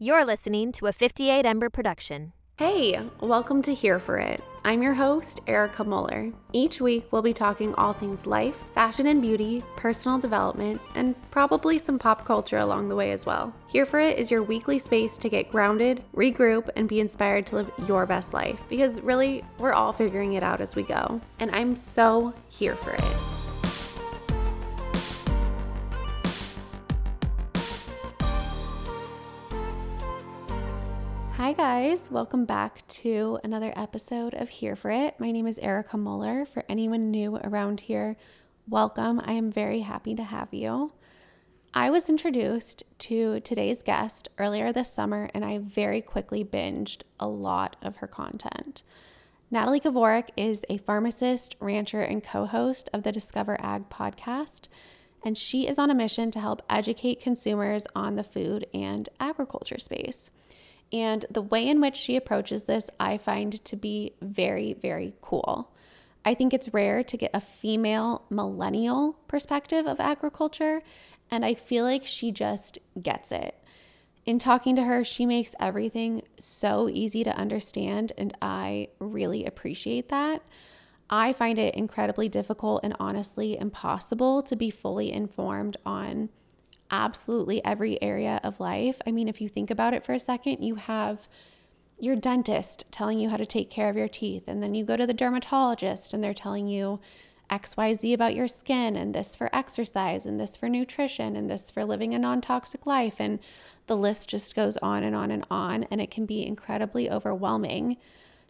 You're listening to a 58 Ember production. Hey, welcome to Here for It. I'm your host, Erica Muller. Each week, we'll be talking all things life, fashion and beauty, personal development, and probably some pop culture along the way as well. Here for It is your weekly space to get grounded, regroup, and be inspired to live your best life because really, we're all figuring it out as we go. And I'm so here for it. Guys. Welcome back to another episode of Here for It. My name is Erica Muller. For anyone new around here, welcome. I am very happy to have you. I was introduced to today's guest earlier this summer, and I very quickly binged a lot of her content. Natalie Kovarik is a pharmacist, rancher, and co host of the Discover Ag podcast, and she is on a mission to help educate consumers on the food and agriculture space. And the way in which she approaches this, I find to be very, very cool. I think it's rare to get a female millennial perspective of agriculture, and I feel like she just gets it. In talking to her, she makes everything so easy to understand, and I really appreciate that. I find it incredibly difficult and honestly impossible to be fully informed on absolutely every area of life. I mean, if you think about it for a second, you have your dentist telling you how to take care of your teeth, and then you go to the dermatologist and they're telling you XYZ about your skin, and this for exercise, and this for nutrition, and this for living a non toxic life. And the list just goes on and on and on. And it can be incredibly overwhelming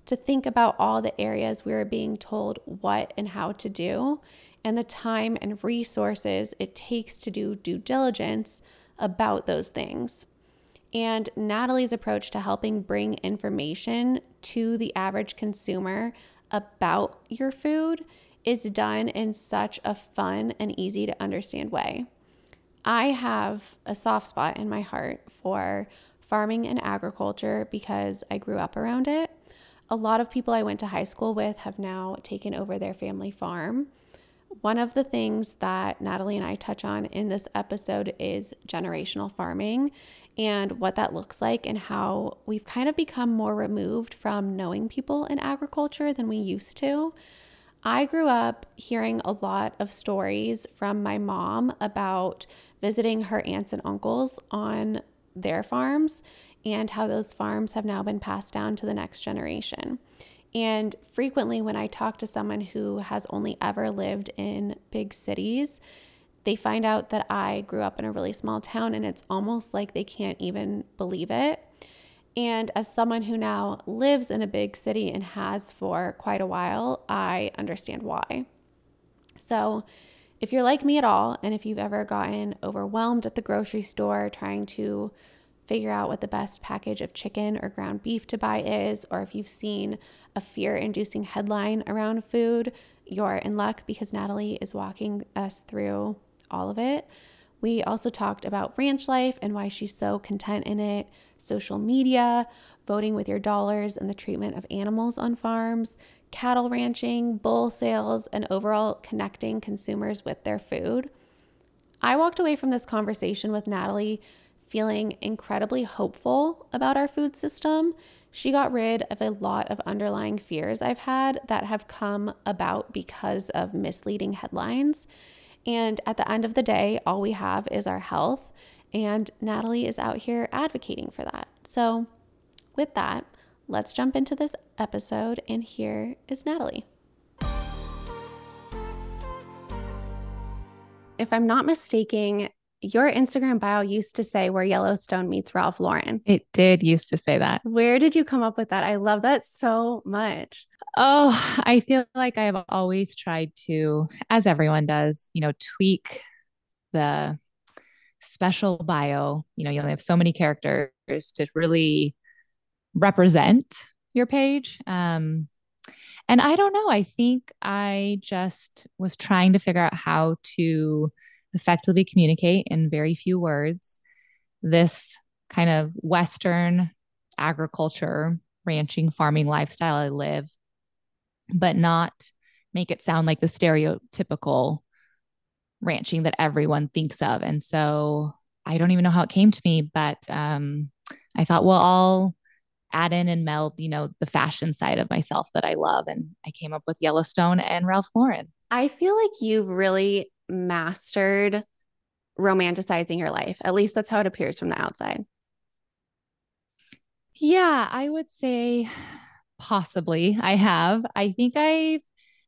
to think about all the areas we are being told what and how to do and the time and resources it takes to do due diligence about those things. And Natalie's approach to helping bring information to the average consumer about your food is done in such a fun and easy to understand way. I have a soft spot in my heart for farming and agriculture because I grew up around it. A lot of people I went to high school with have now taken over their family farm. One of the things that Natalie and I touch on in this episode is generational farming and what that looks like, and how we've kind of become more removed from knowing people in agriculture than we used to. I grew up hearing a lot of stories from my mom about visiting her aunts and uncles on their farms and how those farms have now been passed down to the next generation. And frequently, when I talk to someone who has only ever lived in big cities, they find out that I grew up in a really small town and it's almost like they can't even believe it. And as someone who now lives in a big city and has for quite a while, I understand why. So, if you're like me at all, and if you've ever gotten overwhelmed at the grocery store trying to figure out what the best package of chicken or ground beef to buy is, or if you've seen a fear inducing headline around food, you're in luck because Natalie is walking us through all of it. We also talked about ranch life and why she's so content in it, social media, voting with your dollars, and the treatment of animals on farms, cattle ranching, bull sales, and overall connecting consumers with their food. I walked away from this conversation with Natalie feeling incredibly hopeful about our food system. She got rid of a lot of underlying fears I've had that have come about because of misleading headlines. And at the end of the day, all we have is our health. And Natalie is out here advocating for that. So, with that, let's jump into this episode. And here is Natalie. If I'm not mistaken, your Instagram bio used to say where Yellowstone meets Ralph Lauren. It did used to say that. Where did you come up with that? I love that so much. Oh, I feel like I have always tried to, as everyone does, you know, tweak the special bio. You know, you only have so many characters to really represent your page. Um, and I don't know. I think I just was trying to figure out how to effectively communicate in very few words this kind of Western agriculture, ranching, farming lifestyle I live, but not make it sound like the stereotypical ranching that everyone thinks of. And so I don't even know how it came to me, but um, I thought, well, I'll add in and meld, you know, the fashion side of myself that I love. And I came up with Yellowstone and Ralph Lauren. I feel like you've really mastered romanticizing your life. At least that's how it appears from the outside. Yeah, I would say possibly I have. I think I've,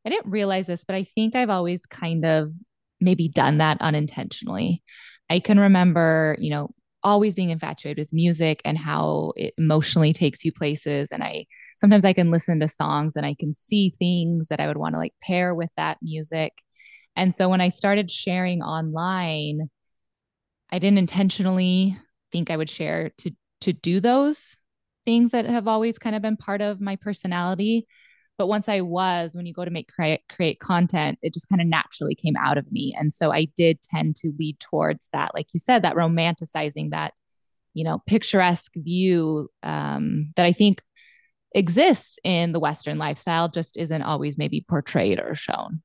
I didn't realize this, but I think I've always kind of maybe done that unintentionally. I can remember, you know, always being infatuated with music and how it emotionally takes you places and i sometimes i can listen to songs and i can see things that i would want to like pair with that music and so when i started sharing online i didn't intentionally think i would share to to do those things that have always kind of been part of my personality. But once i was when you go to make create create content it just kind of naturally came out of me. And so i did tend to lead towards that like you said that romanticizing that you know picturesque view um, that i think exists in the western lifestyle just isn't always maybe portrayed or shown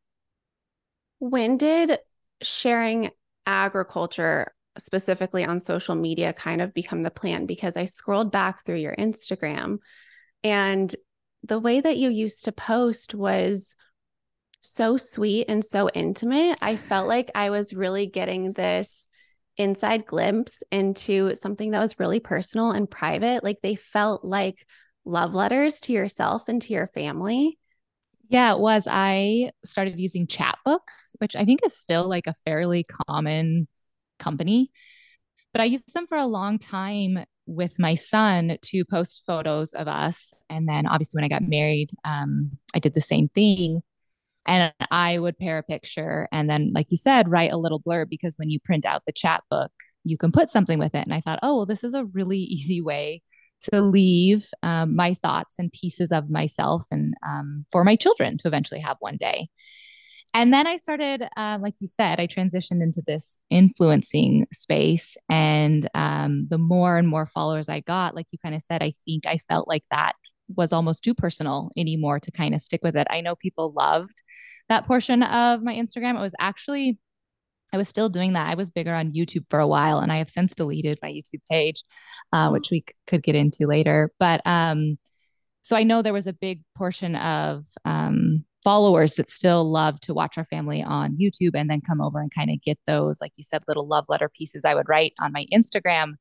when did sharing agriculture specifically on social media kind of become the plan because i scrolled back through your instagram and the way that you used to post was so sweet and so intimate. I felt like I was really getting this inside glimpse into something that was really personal and private. Like they felt like love letters to yourself and to your family. Yeah, it was. I started using Chatbooks, which I think is still like a fairly common company. But I used them for a long time with my son to post photos of us. And then obviously, when I got married, um, I did the same thing. And I would pair a picture and then, like you said, write a little blurb because when you print out the chat book, you can put something with it. And I thought, oh, well, this is a really easy way to leave um, my thoughts and pieces of myself and um, for my children to eventually have one day. And then I started, uh, like you said, I transitioned into this influencing space. And um, the more and more followers I got, like you kind of said, I think I felt like that was almost too personal anymore to kind of stick with it. I know people loved that portion of my Instagram. It was actually, I was still doing that. I was bigger on YouTube for a while, and I have since deleted my YouTube page, uh, which we c- could get into later. But um, so I know there was a big portion of um, followers that still love to watch our family on YouTube and then come over and kind of get those, like you said, little love letter pieces I would write on my Instagram.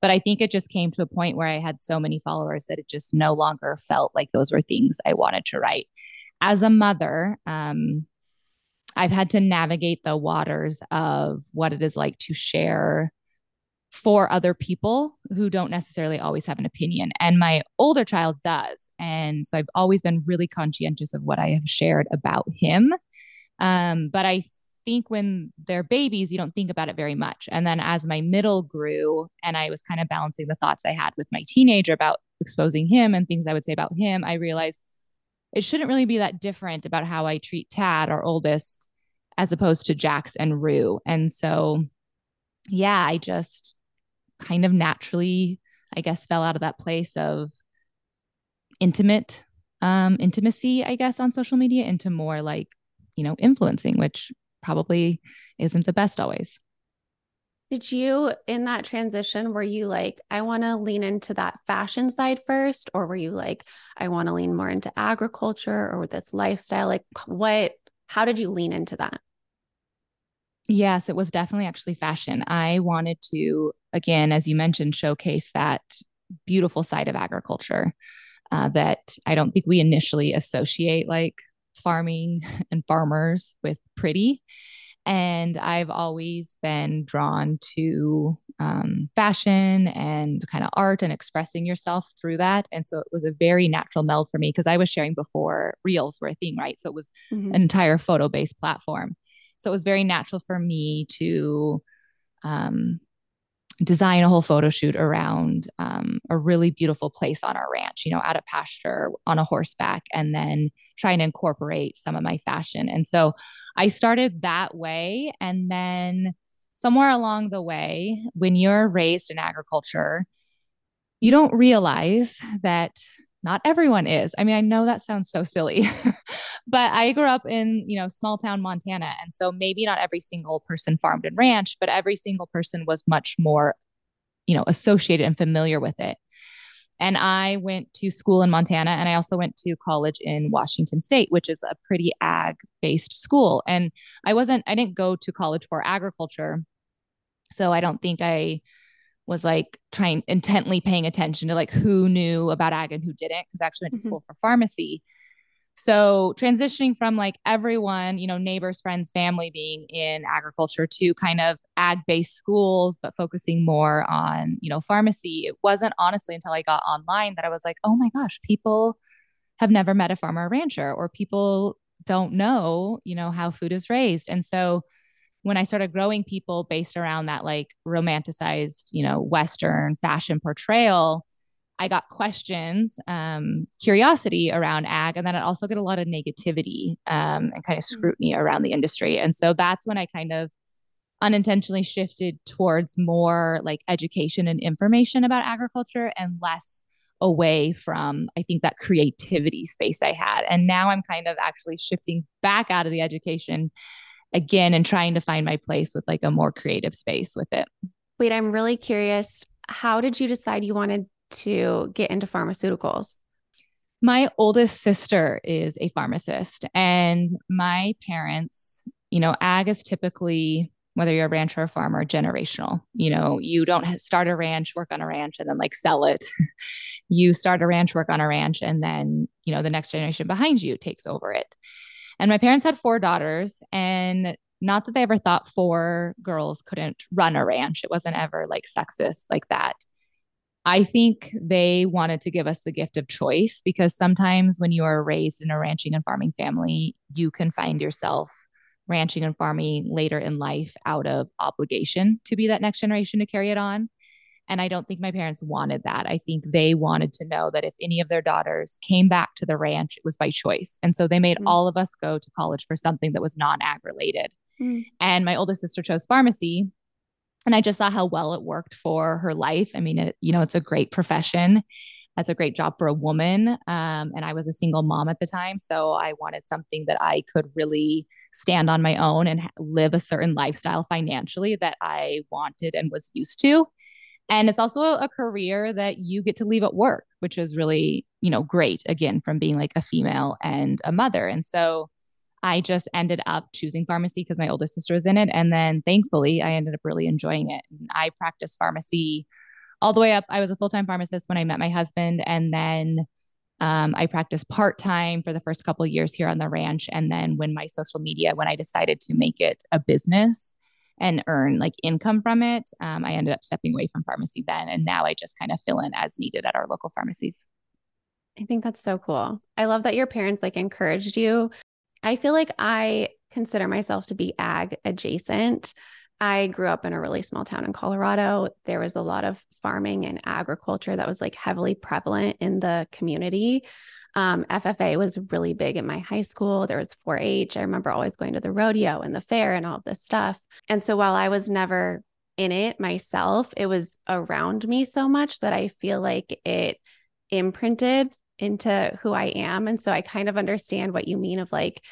But I think it just came to a point where I had so many followers that it just no longer felt like those were things I wanted to write. As a mother, um, I've had to navigate the waters of what it is like to share for other people who don't necessarily always have an opinion. And my older child does. And so I've always been really conscientious of what I have shared about him. Um, but I think when they're babies, you don't think about it very much. And then as my middle grew and I was kind of balancing the thoughts I had with my teenager about exposing him and things I would say about him, I realized it shouldn't really be that different about how I treat Tad, our oldest, as opposed to Jax and Rue. And so, yeah, I just kind of naturally, I guess, fell out of that place of intimate um, intimacy, I guess, on social media into more like, you know, influencing, which probably isn't the best always. Did you, in that transition, were you like, I want to lean into that fashion side first? Or were you like, I want to lean more into agriculture or this lifestyle? Like, what, how did you lean into that? Yes, it was definitely actually fashion. I wanted to, again, as you mentioned, showcase that beautiful side of agriculture uh, that I don't think we initially associate like farming and farmers with pretty. And I've always been drawn to um, fashion and kind of art and expressing yourself through that. And so it was a very natural meld for me because I was sharing before reels were a thing, right? So it was mm-hmm. an entire photo based platform. So it was very natural for me to um, design a whole photo shoot around um, a really beautiful place on our ranch, you know, out at pasture on a horseback, and then try and incorporate some of my fashion. And so I started that way. And then somewhere along the way, when you're raised in agriculture, you don't realize that not everyone is. I mean, I know that sounds so silly, but I grew up in, you know, small town Montana. And so maybe not every single person farmed and ranched, but every single person was much more, you know, associated and familiar with it. And I went to school in Montana and I also went to college in Washington State, which is a pretty ag based school. And I wasn't, I didn't go to college for agriculture. So I don't think I was like trying intently paying attention to like who knew about ag and who didn't because I actually went to mm-hmm. school for pharmacy. So transitioning from like everyone, you know, neighbors, friends, family being in agriculture to kind of ag based schools, but focusing more on, you know, pharmacy, it wasn't honestly until I got online that I was like, oh my gosh, people have never met a farmer or rancher or people don't know, you know, how food is raised. And so when I started growing people based around that like romanticized, you know, Western fashion portrayal, I got questions, um, curiosity around ag, and then I also get a lot of negativity um, and kind of hmm. scrutiny around the industry. And so that's when I kind of unintentionally shifted towards more like education and information about agriculture and less away from I think that creativity space I had. And now I'm kind of actually shifting back out of the education again and trying to find my place with like a more creative space with it. Wait, I'm really curious. How did you decide you wanted to get into pharmaceuticals? My oldest sister is a pharmacist, and my parents, you know, ag is typically whether you're a rancher or farmer, generational. You know, you don't start a ranch, work on a ranch, and then like sell it. you start a ranch, work on a ranch, and then, you know, the next generation behind you takes over it. And my parents had four daughters, and not that they ever thought four girls couldn't run a ranch. It wasn't ever like sexist like that. I think they wanted to give us the gift of choice because sometimes when you are raised in a ranching and farming family, you can find yourself ranching and farming later in life out of obligation to be that next generation to carry it on. And I don't think my parents wanted that. I think they wanted to know that if any of their daughters came back to the ranch, it was by choice. And so they made mm. all of us go to college for something that was non ag related. Mm. And my oldest sister chose pharmacy and I just saw how well it worked for her life. I mean, it, you know, it's a great profession. That's a great job for a woman. Um, and I was a single mom at the time. So I wanted something that I could really stand on my own and live a certain lifestyle financially that I wanted and was used to. And it's also a career that you get to leave at work, which is really, you know, great again from being like a female and a mother. And so I just ended up choosing pharmacy because my oldest sister was in it. And then thankfully, I ended up really enjoying it. And I practiced pharmacy all the way up. I was a full time pharmacist when I met my husband. And then um, I practiced part time for the first couple years here on the ranch. And then when my social media, when I decided to make it a business and earn like income from it, um, I ended up stepping away from pharmacy then. And now I just kind of fill in as needed at our local pharmacies. I think that's so cool. I love that your parents like encouraged you I feel like I consider myself to be ag adjacent. I grew up in a really small town in Colorado. There was a lot of farming and agriculture that was like heavily prevalent in the community. Um, FFA was really big in my high school. There was 4 H. I remember always going to the rodeo and the fair and all of this stuff. And so while I was never in it myself, it was around me so much that I feel like it imprinted into who I am. And so I kind of understand what you mean of like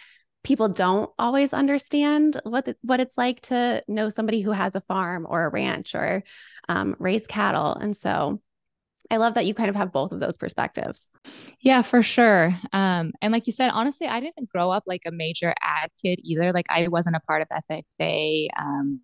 people don't always understand what the, what it's like to know somebody who has a farm or a ranch or um, raise cattle. And so I love that you kind of have both of those perspectives. Yeah, for sure. Um, and like you said, honestly, I didn't grow up like a major ad kid either. Like I wasn't a part of FFA. Um,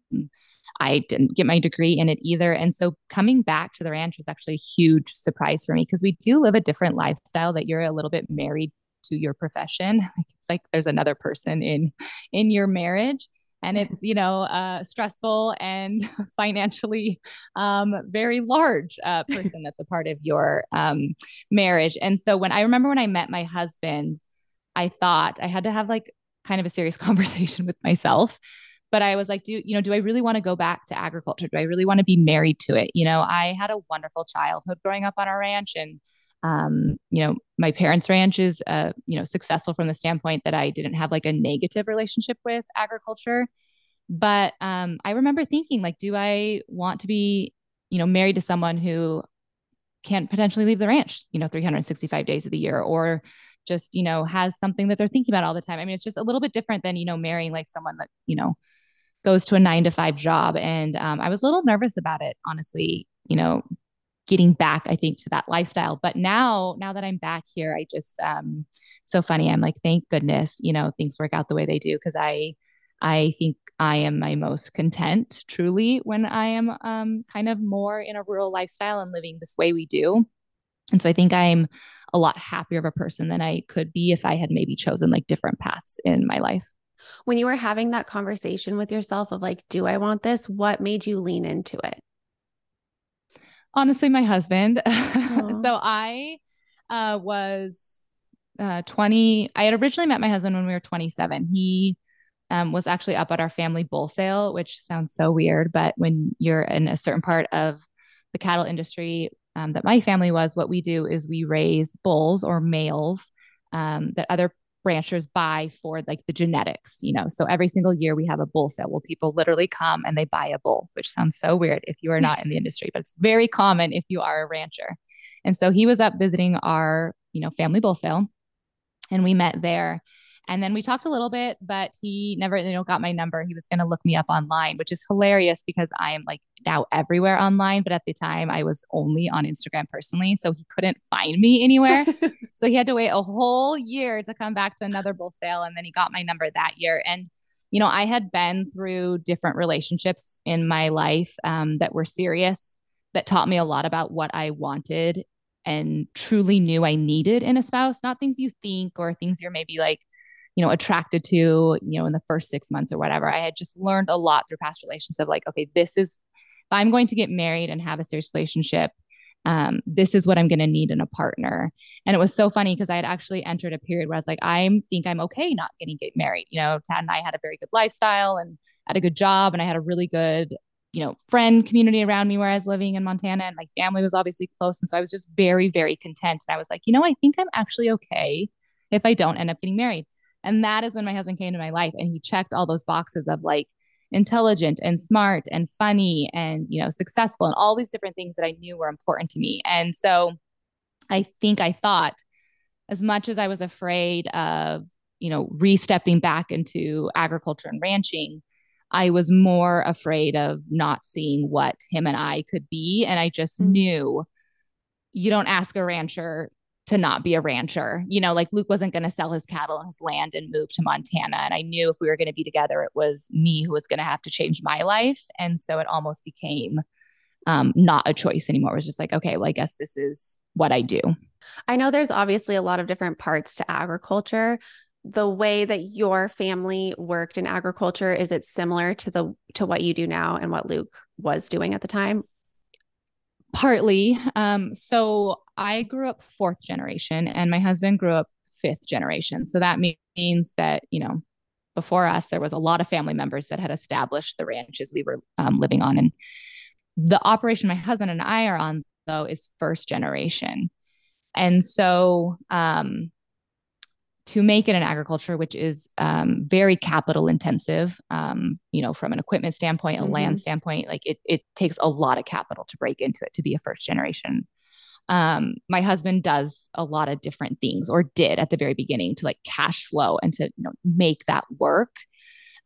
I didn't get my degree in it either. And so coming back to the ranch was actually a huge surprise for me because we do live a different lifestyle that you're a little bit married to your profession. it's like there's another person in in your marriage and it's you know uh, stressful and financially um, very large uh, person that's a part of your um, marriage and so when i remember when i met my husband i thought i had to have like kind of a serious conversation with myself but I was like, do you know, do I really want to go back to agriculture? Do I really want to be married to it? You know, I had a wonderful childhood growing up on our ranch and um, you know, my parents' ranch is, uh, you know, successful from the standpoint that I didn't have like a negative relationship with agriculture. But um, I remember thinking, like, do I want to be, you know, married to someone who can't potentially leave the ranch, you know, 365 days of the year, or just, you know, has something that they're thinking about all the time. I mean, it's just a little bit different than, you know, marrying like someone that, you know, goes to a nine to five job. And um, I was a little nervous about it, honestly, you know, getting back i think to that lifestyle. But now now that i'm back here i just um so funny. I'm like thank goodness you know things work out the way they do. Because i i think i am my most content truly when i am um kind of more in a rural lifestyle and living this way we do. And so i think i'm a lot happier of a person than i could be if i had maybe chosen like different paths in my life. When you were having that conversation with yourself of like do i want this? What made you lean into it honestly my husband. So i uh, was uh, 20 i had originally met my husband when we were 27 he um, was actually up at our family bull sale which sounds so weird but when you're in a certain part of the cattle industry um, that my family was what we do is we raise bulls or males um, that other ranchers buy for like the genetics, you know. So every single year we have a bull sale where people literally come and they buy a bull, which sounds so weird if you are not in the industry, but it's very common if you are a rancher. And so he was up visiting our, you know, family bull sale and we met there. And then we talked a little bit, but he never, you know, got my number. He was going to look me up online, which is hilarious because I am like now everywhere online. But at the time, I was only on Instagram personally. So he couldn't find me anywhere. so he had to wait a whole year to come back to another bull sale. And then he got my number that year. And, you know, I had been through different relationships in my life um, that were serious, that taught me a lot about what I wanted and truly knew I needed in a spouse, not things you think or things you're maybe like, you know, attracted to, you know, in the first six months or whatever. I had just learned a lot through past relationships of like, okay, this is, if I'm going to get married and have a serious relationship, um, this is what I'm going to need in a partner. And it was so funny because I had actually entered a period where I was like, I think I'm okay not getting get married. You know, Tad and I had a very good lifestyle and had a good job, and I had a really good, you know, friend community around me where I was living in Montana, and my family was obviously close, and so I was just very, very content. And I was like, you know, I think I'm actually okay if I don't end up getting married. And that is when my husband came to my life and he checked all those boxes of like intelligent and smart and funny and, you know, successful and all these different things that I knew were important to me. And so I think I thought as much as I was afraid of, you know, re-stepping back into agriculture and ranching, I was more afraid of not seeing what him and I could be. And I just mm-hmm. knew you don't ask a rancher to not be a rancher. You know, like Luke wasn't going to sell his cattle and his land and move to Montana. And I knew if we were going to be together, it was me who was going to have to change my life. And so it almost became um, not a choice anymore. It was just like, okay, well, I guess this is what I do. I know there's obviously a lot of different parts to agriculture. The way that your family worked in agriculture, is it similar to the to what you do now and what Luke was doing at the time? Partly. Um, so I grew up fourth generation and my husband grew up fifth generation. So that means that, you know, before us, there was a lot of family members that had established the ranches we were um, living on. And the operation my husband and I are on, though, is first generation. And so um, to make it an agriculture, which is um, very capital intensive, um, you know, from an equipment standpoint, a mm-hmm. land standpoint, like it, it takes a lot of capital to break into it to be a first generation. Um, my husband does a lot of different things or did at the very beginning to like cash flow and to, you know, make that work.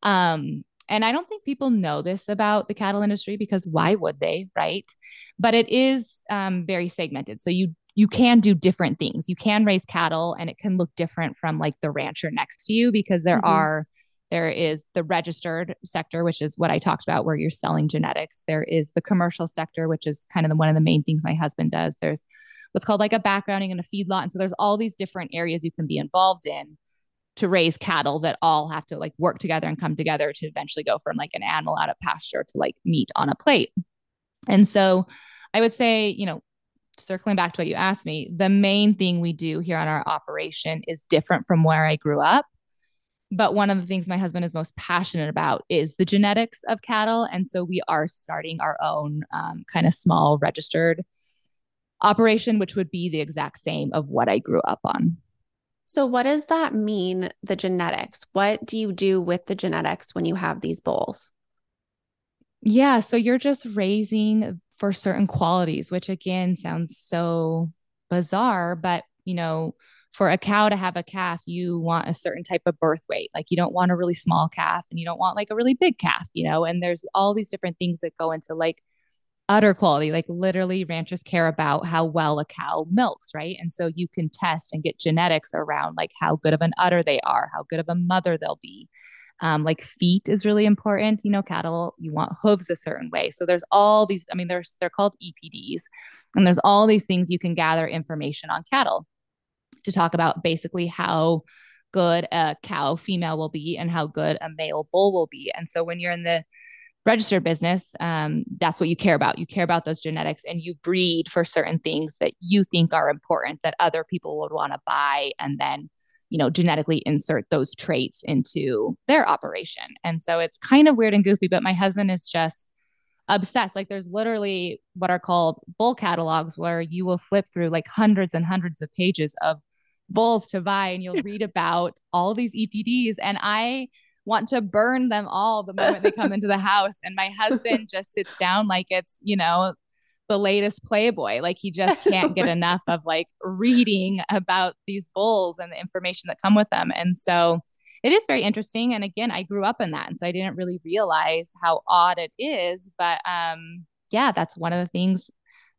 Um, and I don't think people know this about the cattle industry because why would they, right? But it is um, very segmented. So you you can do different things. You can raise cattle and it can look different from like the rancher next to you because there mm-hmm. are there is the registered sector, which is what I talked about, where you're selling genetics. There is the commercial sector, which is kind of the, one of the main things my husband does. There's what's called like a backgrounding and a feedlot. And so there's all these different areas you can be involved in to raise cattle that all have to like work together and come together to eventually go from like an animal out of pasture to like meat on a plate. And so I would say, you know, circling back to what you asked me, the main thing we do here on our operation is different from where I grew up. But one of the things my husband is most passionate about is the genetics of cattle. And so we are starting our own um, kind of small registered operation, which would be the exact same of what I grew up on. So, what does that mean, the genetics? What do you do with the genetics when you have these bulls? Yeah. So, you're just raising for certain qualities, which again sounds so bizarre, but you know, for a cow to have a calf, you want a certain type of birth weight. Like you don't want a really small calf and you don't want like a really big calf, you know, and there's all these different things that go into like udder quality. Like literally, ranchers care about how well a cow milks, right? And so you can test and get genetics around like how good of an udder they are, how good of a mother they'll be. Um, like feet is really important. You know, cattle, you want hooves a certain way. So there's all these, I mean, there's they're called EPDs, and there's all these things you can gather information on cattle to talk about basically how good a cow female will be and how good a male bull will be. And so when you're in the registered business, um, that's what you care about. You care about those genetics and you breed for certain things that you think are important that other people would want to buy and then, you know, genetically insert those traits into their operation. And so it's kind of weird and goofy, but my husband is just obsessed. Like there's literally what are called bull catalogs where you will flip through like hundreds and hundreds of pages of bulls to buy and you'll read about all these EPDs. And I, want to burn them all the moment they come into the house. And my husband just sits down like it's, you know, the latest Playboy. Like he just can't get enough of like reading about these bulls and the information that come with them. And so it is very interesting. And again, I grew up in that. And so I didn't really realize how odd it is. But um, yeah, that's one of the things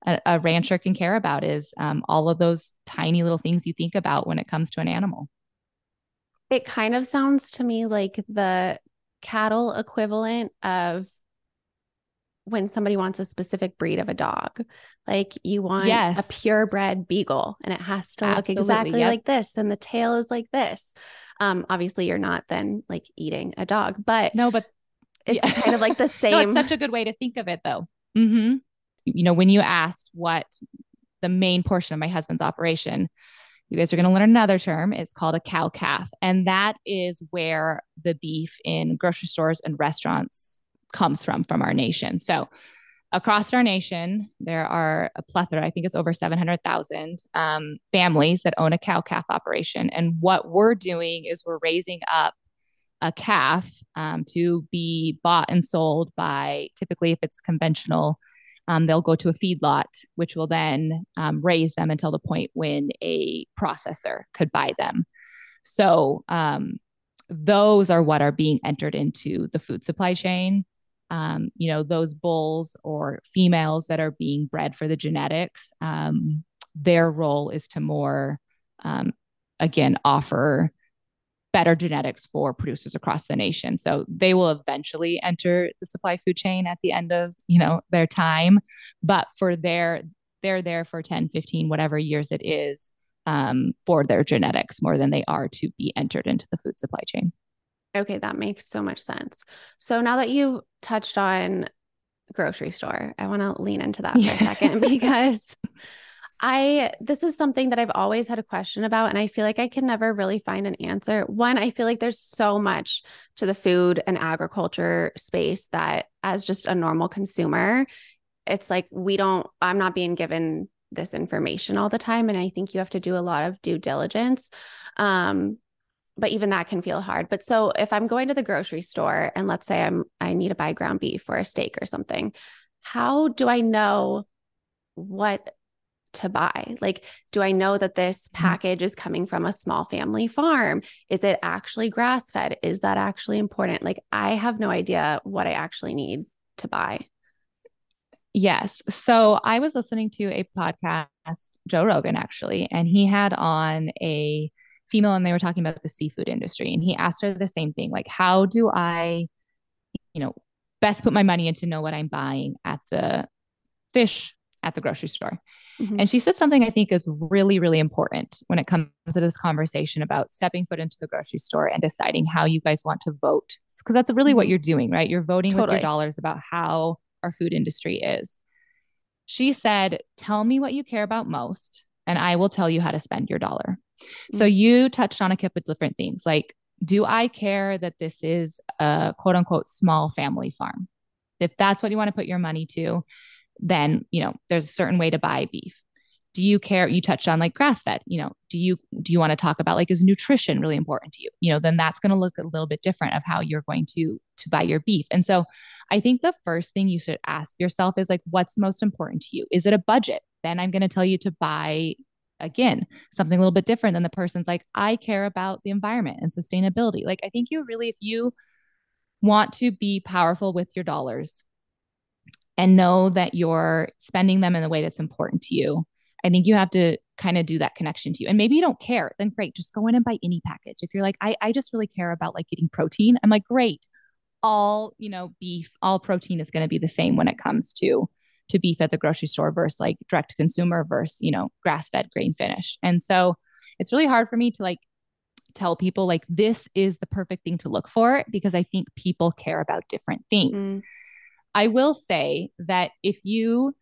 a, a rancher can care about is um, all of those tiny little things you think about when it comes to an animal. It kind of sounds to me like the cattle equivalent of when somebody wants a specific breed of a dog. Like you want yes. a purebred beagle and it has to Absolutely, look exactly yep. like this and the tail is like this. Um obviously you're not then like eating a dog, but No, but it's yeah. kind of like the same. no, it's such a good way to think of it though. Mm-hmm. You know, when you asked what the main portion of my husband's operation you guys are going to learn another term. It's called a cow calf. And that is where the beef in grocery stores and restaurants comes from, from our nation. So across our nation, there are a plethora, I think it's over 700,000 um, families that own a cow calf operation. And what we're doing is we're raising up a calf um, to be bought and sold by typically, if it's conventional um, they'll go to a feedlot, which will then um, raise them until the point when a processor could buy them. So um, those are what are being entered into the food supply chain. Um, you know, those bulls or females that are being bred for the genetics, um, their role is to more, um, again, offer better genetics for producers across the nation. So they will eventually enter the supply food chain at the end of, you know, their time, but for their they're there for 10, 15, whatever years it is um, for their genetics more than they are to be entered into the food supply chain. Okay, that makes so much sense. So now that you touched on grocery store, I want to lean into that for a second because I this is something that I've always had a question about and I feel like I can never really find an answer. One, I feel like there's so much to the food and agriculture space that as just a normal consumer, it's like we don't I'm not being given this information all the time and I think you have to do a lot of due diligence. Um but even that can feel hard. But so if I'm going to the grocery store and let's say I'm I need to buy ground beef or a steak or something, how do I know what to buy? Like, do I know that this mm-hmm. package is coming from a small family farm? Is it actually grass fed? Is that actually important? Like, I have no idea what I actually need to buy. Yes. So I was listening to a podcast, Joe Rogan actually, and he had on a female and they were talking about the seafood industry. And he asked her the same thing like, how do I, you know, best put my money into know what I'm buying at the fish at the grocery store? Mm-hmm. And she said something I think is really, really important when it comes to this conversation about stepping foot into the grocery store and deciding how you guys want to vote. Because that's really what mm-hmm. you're doing, right? You're voting totally. with your dollars about how our food industry is. She said, Tell me what you care about most, and I will tell you how to spend your dollar. Mm-hmm. So you touched on a couple of different things. Like, do I care that this is a quote unquote small family farm? If that's what you want to put your money to, then you know there's a certain way to buy beef. Do you care you touched on like grass fed you know do you do you want to talk about like is nutrition really important to you? You know then that's going to look a little bit different of how you're going to to buy your beef. And so i think the first thing you should ask yourself is like what's most important to you? Is it a budget? Then i'm going to tell you to buy again something a little bit different than the person's like i care about the environment and sustainability like i think you really if you want to be powerful with your dollars and know that you're spending them in the way that's important to you. I think you have to kind of do that connection to you. And maybe you don't care, then great, just go in and buy any package. If you're like, I, I just really care about like getting protein, I'm like, great. All, you know, beef, all protein is going to be the same when it comes to to beef at the grocery store versus like direct to consumer versus, you know, grass fed, grain finished. And so it's really hard for me to like tell people like this is the perfect thing to look for because I think people care about different things. Mm. I will say that if you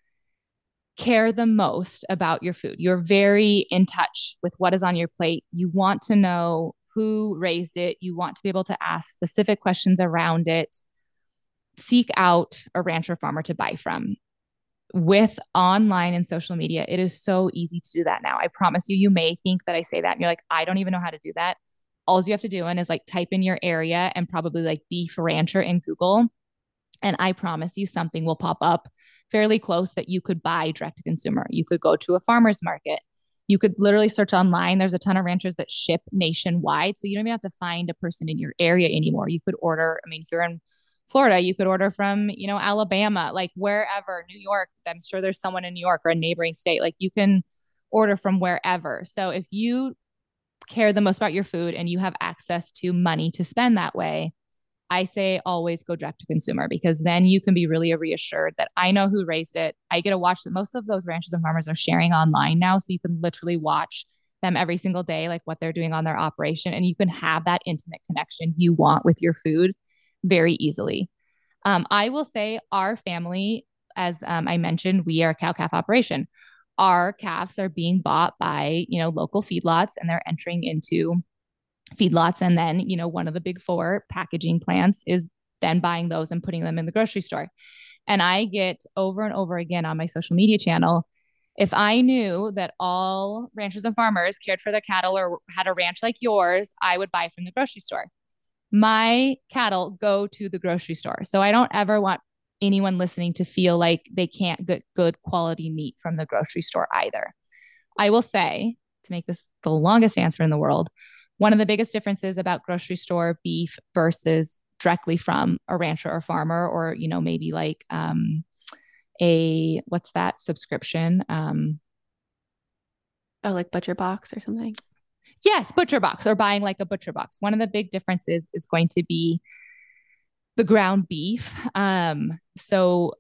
care the most about your food, you're very in touch with what is on your plate, you want to know who raised it, you want to be able to ask specific questions around it, seek out a rancher farmer to buy from. With online and social media, it is so easy to do that now. I promise you, you may think that I say that and you're like, I don't even know how to do that. All you have to do is like type in your area and probably like beef rancher in Google and I promise you something will pop up fairly close that you could buy direct to consumer. You could go to a farmer's market. You could literally search online. There's a ton of ranchers that ship nationwide. So you don't even have to find a person in your area anymore. You could order, I mean, if you're in Florida, you could order from, you know, Alabama, like wherever, New York. I'm sure there's someone in New York or a neighboring state. Like you can order from wherever. So if you care the most about your food and you have access to money to spend that way, I say always go direct to consumer because then you can be really reassured that I know who raised it. I get to watch that most of those ranchers and farmers are sharing online now. So you can literally watch them every single day, like what they're doing on their operation. And you can have that intimate connection you want with your food very easily. Um, I will say our family, as um, I mentioned, we are a cow calf operation. Our calves are being bought by, you know, local feedlots and they're entering into feedlots. And then, you know, one of the big four packaging plants is then buying those and putting them in the grocery store. And I get over and over again on my social media channel. If I knew that all ranchers and farmers cared for their cattle or had a ranch like yours, I would buy from the grocery store. My cattle go to the grocery store. So I don't ever want anyone listening to feel like they can't get good quality meat from the grocery store either. I will say, to make this the longest answer in the world, one of the biggest differences about grocery store beef versus directly from a rancher or farmer, or, you know, maybe like um, a, what's that subscription? Um, oh, like Butcher Box or something? Yes, Butcher Box or buying like a Butcher Box. One of the big differences is going to be the ground beef. Um, so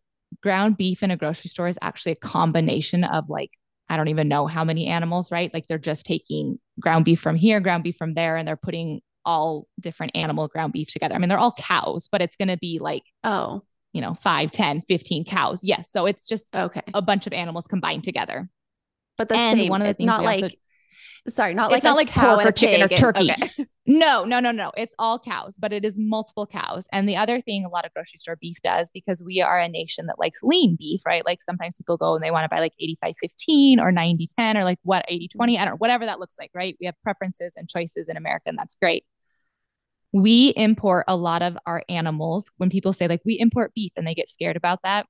ground beef in a grocery store is actually a combination of like I don't even know how many animals, right? Like they're just taking ground beef from here, ground beef from there, and they're putting all different animal ground beef together. I mean, they're all cows, but it's going to be like, oh, you know, 5, 10, 15 cows. Yes. So it's just okay. a bunch of animals combined together. But the and same, one of the things not like also, Sorry, not like not like pork or chicken or turkey. And, okay. No, no, no, no. It's all cows, but it is multiple cows. And the other thing a lot of grocery store beef does, because we are a nation that likes lean beef, right? Like sometimes people go and they want to buy like 85 15 or 90 10 or like what 80 20, I don't know, whatever that looks like, right? We have preferences and choices in America, and that's great. We import a lot of our animals. When people say like we import beef and they get scared about that,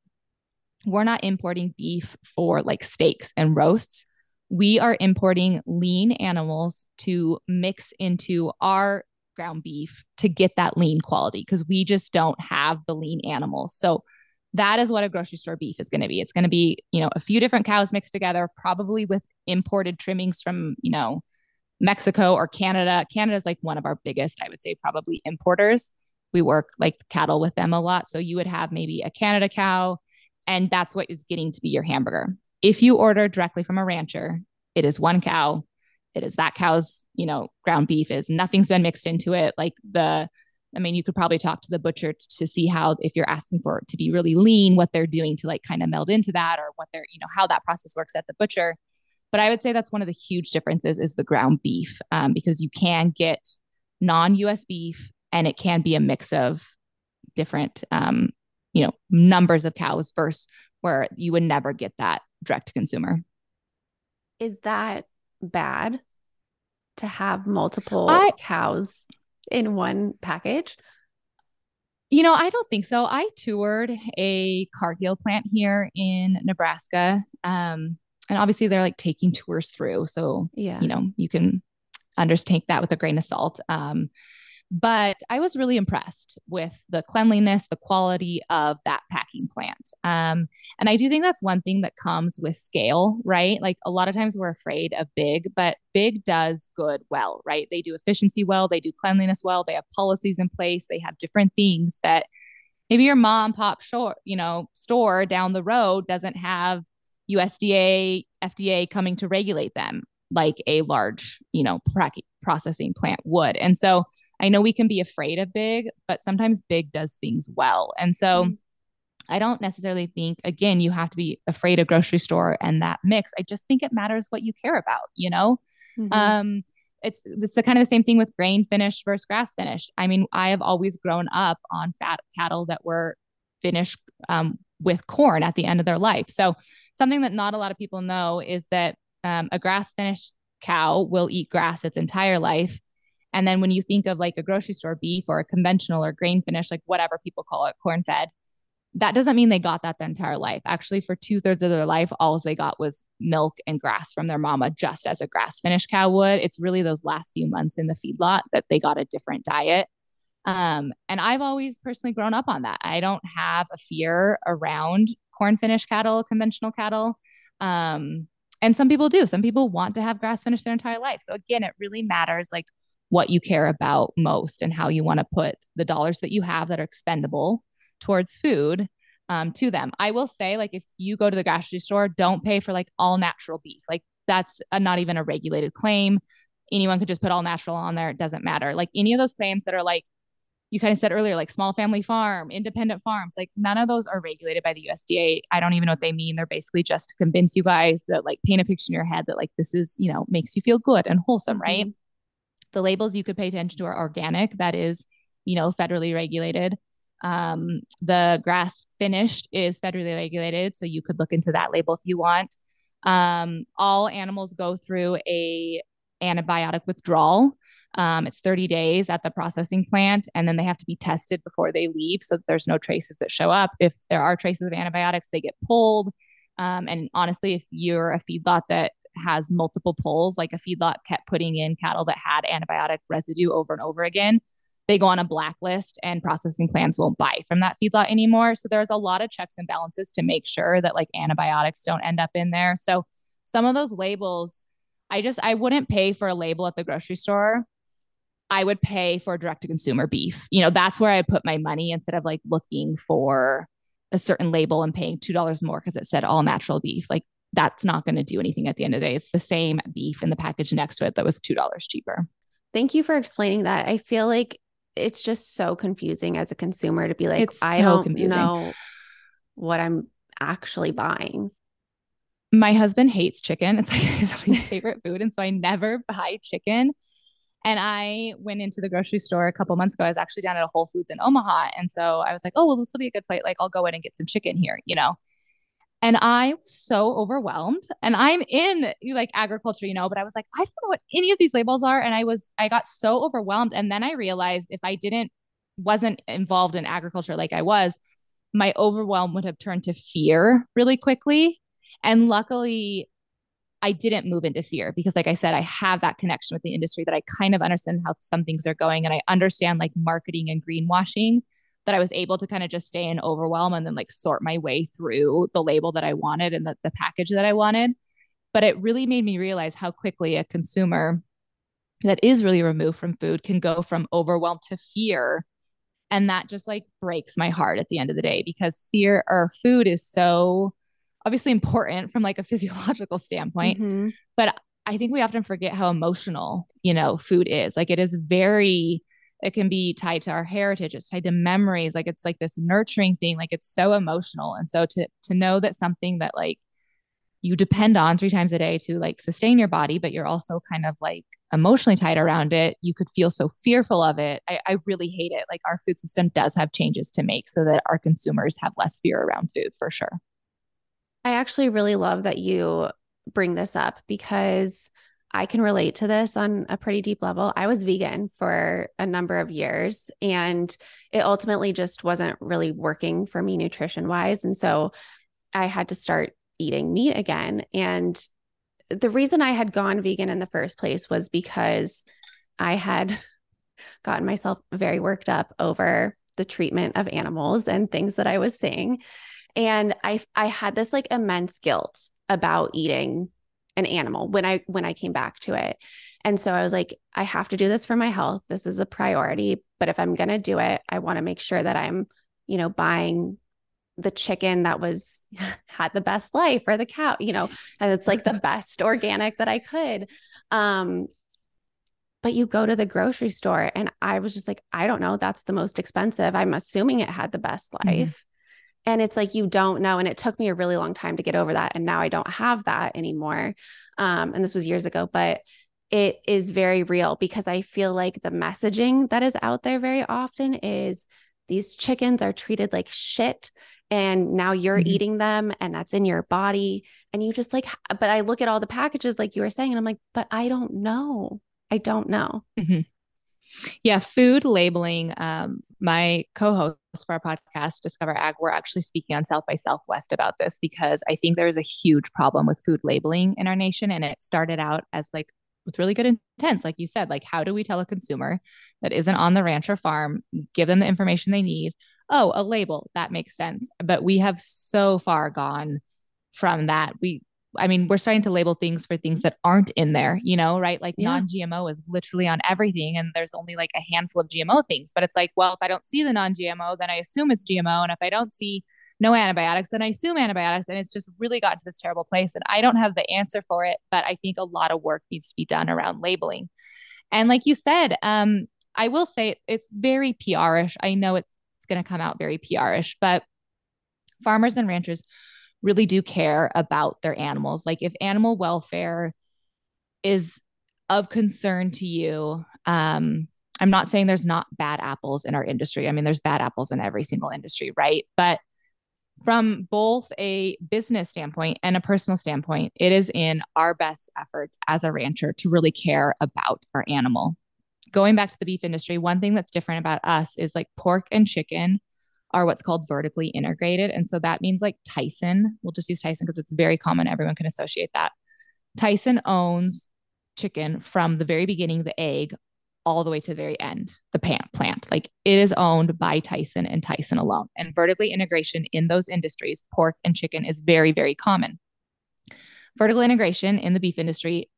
we're not importing beef for like steaks and roasts we are importing lean animals to mix into our ground beef to get that lean quality because we just don't have the lean animals. So that is what a grocery store beef is going to be. It's going to be, you know, a few different cows mixed together, probably with imported trimmings from, you know, Mexico or Canada. Canada is like one of our biggest, I would say, probably importers. We work like cattle with them a lot. So you would have maybe a Canada cow, and that's what is getting to be your hamburger. If you order directly from a rancher, it is one cow. It is that cow's, you know, ground beef is nothing's been mixed into it. Like the, I mean, you could probably talk to the butcher t- to see how, if you're asking for it to be really lean, what they're doing to like kind of meld into that or what they're, you know, how that process works at the butcher. But I would say that's one of the huge differences is the ground beef um, because you can get non US beef and it can be a mix of different, um, you know, numbers of cows versus where you would never get that direct to consumer. Is that bad to have multiple I, cows in one package? You know, I don't think so. I toured a Cargill plant here in Nebraska. Um, and obviously they're like taking tours through. So, yeah, you know, you can understand that with a grain of salt. Um, But I was really impressed with the cleanliness, the quality of that packing plant. Um, and I do think that's one thing that comes with scale, right? Like a lot of times we're afraid of big, but big does good well, right? They do efficiency well, they do cleanliness well, they have policies in place, they have different things that maybe your mom pop short, you know, store down the road doesn't have USDA, FDA coming to regulate them like a large, you know, processing plant would. And so I know we can be afraid of big, but sometimes big does things well. And so mm-hmm. I don't necessarily think, again, you have to be afraid of grocery store and that mix. I just think it matters what you care about, you know? Mm-hmm. Um, it's it's the kind of the same thing with grain finished versus grass finished. I mean, I have always grown up on fat cattle that were finished um, with corn at the end of their life. So something that not a lot of people know is that um, a grass finished cow will eat grass its entire life. And then when you think of like a grocery store beef or a conventional or grain finished, like whatever people call it, corn fed, that doesn't mean they got that the entire life. Actually, for two thirds of their life, all they got was milk and grass from their mama, just as a grass finished cow would. It's really those last few months in the feedlot that they got a different diet. Um, and I've always personally grown up on that. I don't have a fear around corn finished cattle, conventional cattle. Um, and some people do. Some people want to have grass finished their entire life. So again, it really matters like what you care about most and how you want to put the dollars that you have that are expendable towards food um, to them. I will say, like, if you go to the grocery store, don't pay for like all natural beef. Like, that's a, not even a regulated claim. Anyone could just put all natural on there. It doesn't matter. Like, any of those claims that are like, you kind of said earlier, like small family farm, independent farms, like none of those are regulated by the USDA. I don't even know what they mean. They're basically just to convince you guys that, like, paint a picture in your head that, like, this is, you know, makes you feel good and wholesome, mm-hmm. right? The labels you could pay attention to are organic, that is, you know, federally regulated. Um, the grass finished is federally regulated, so you could look into that label if you want. Um, all animals go through a antibiotic withdrawal. Um, it's 30 days at the processing plant, and then they have to be tested before they leave, so there's no traces that show up. If there are traces of antibiotics, they get pulled. Um, and honestly, if you're a feedlot that has multiple pulls, like a feedlot kept putting in cattle that had antibiotic residue over and over again, they go on a blacklist and processing plants won't buy from that feedlot anymore. So there's a lot of checks and balances to make sure that like antibiotics don't end up in there. So some of those labels, I just I wouldn't pay for a label at the grocery store. I would pay for direct to consumer beef. You know, that's where I put my money instead of like looking for a certain label and paying $2 more because it said all natural beef. Like that's not going to do anything at the end of the day. It's the same beef in the package next to it that was $2 cheaper. Thank you for explaining that. I feel like it's just so confusing as a consumer to be like, it's I so don't confusing. know what I'm actually buying. My husband hates chicken. It's like his favorite food. And so I never buy chicken. And I went into the grocery store a couple months ago. I was actually down at a Whole Foods in Omaha. And so I was like, oh, well, this will be a good plate. Like, I'll go in and get some chicken here, you know? And I was so overwhelmed. And I'm in like agriculture, you know, but I was like, I don't know what any of these labels are. And I was, I got so overwhelmed. And then I realized if I didn't, wasn't involved in agriculture like I was, my overwhelm would have turned to fear really quickly. And luckily, I didn't move into fear because, like I said, I have that connection with the industry that I kind of understand how some things are going and I understand like marketing and greenwashing that I was able to kind of just stay in overwhelm and then like sort my way through the label that I wanted and the, the package that I wanted. But it really made me realize how quickly a consumer that is really removed from food can go from overwhelmed to fear. And that just like breaks my heart at the end of the day because fear or food is so obviously important from like a physiological standpoint. Mm-hmm. But I think we often forget how emotional, you know, food is. Like it is very it can be tied to our heritage it's tied to memories like it's like this nurturing thing like it's so emotional and so to to know that something that like you depend on three times a day to like sustain your body but you're also kind of like emotionally tied around it you could feel so fearful of it I, I really hate it like our food system does have changes to make so that our consumers have less fear around food for sure. I actually really love that you bring this up because I can relate to this on a pretty deep level. I was vegan for a number of years and it ultimately just wasn't really working for me nutrition wise. And so I had to start eating meat again. And the reason I had gone vegan in the first place was because I had gotten myself very worked up over the treatment of animals and things that I was seeing. And I I had this like immense guilt about eating an animal when I when I came back to it. And so I was like I have to do this for my health. This is a priority, but if I'm going to do it, I want to make sure that I'm, you know, buying the chicken that was had the best life or the cow, you know, and it's like the best organic that I could. Um but you go to the grocery store and I was just like I don't know, that's the most expensive. I'm assuming it had the best mm-hmm. life. And it's like you don't know and it took me a really long time to get over that and now I don't have that anymore. Um and this was years ago, but it is very real because I feel like the messaging that is out there very often is these chickens are treated like shit and now you're mm-hmm. eating them and that's in your body and you just like but i look at all the packages like you were saying and i'm like but i don't know i don't know mm-hmm. yeah food labeling um, my co-host for our podcast discover ag we're actually speaking on south by southwest about this because i think there is a huge problem with food labeling in our nation and it started out as like with really good intents like you said like how do we tell a consumer that isn't on the ranch or farm give them the information they need oh a label that makes sense but we have so far gone from that. We I mean, we're starting to label things for things that aren't in there, you know, right? Like yeah. non GMO is literally on everything, and there's only like a handful of GMO things. But it's like, well, if I don't see the non GMO, then I assume it's GMO. And if I don't see no antibiotics, then I assume antibiotics. And it's just really gotten to this terrible place. And I don't have the answer for it, but I think a lot of work needs to be done around labeling. And like you said, um, I will say it's very PR-ish. I know it's, it's going to come out very PR-ish, but farmers and ranchers really do care about their animals. Like if animal welfare is of concern to you, um, I'm not saying there's not bad apples in our industry. I mean, there's bad apples in every single industry, right? But from both a business standpoint and a personal standpoint, it is in our best efforts as a rancher to really care about our animal. Going back to the beef industry, one thing that's different about us is like pork and chicken are what's called vertically integrated. And so that means like Tyson, we'll just use Tyson because it's very common. Everyone can associate that. Tyson owns chicken from the very beginning, the egg, all the way to the very end, the plant. Like it is owned by Tyson and Tyson alone. And vertically integration in those industries, pork and chicken, is very, very common. Vertical integration in the beef industry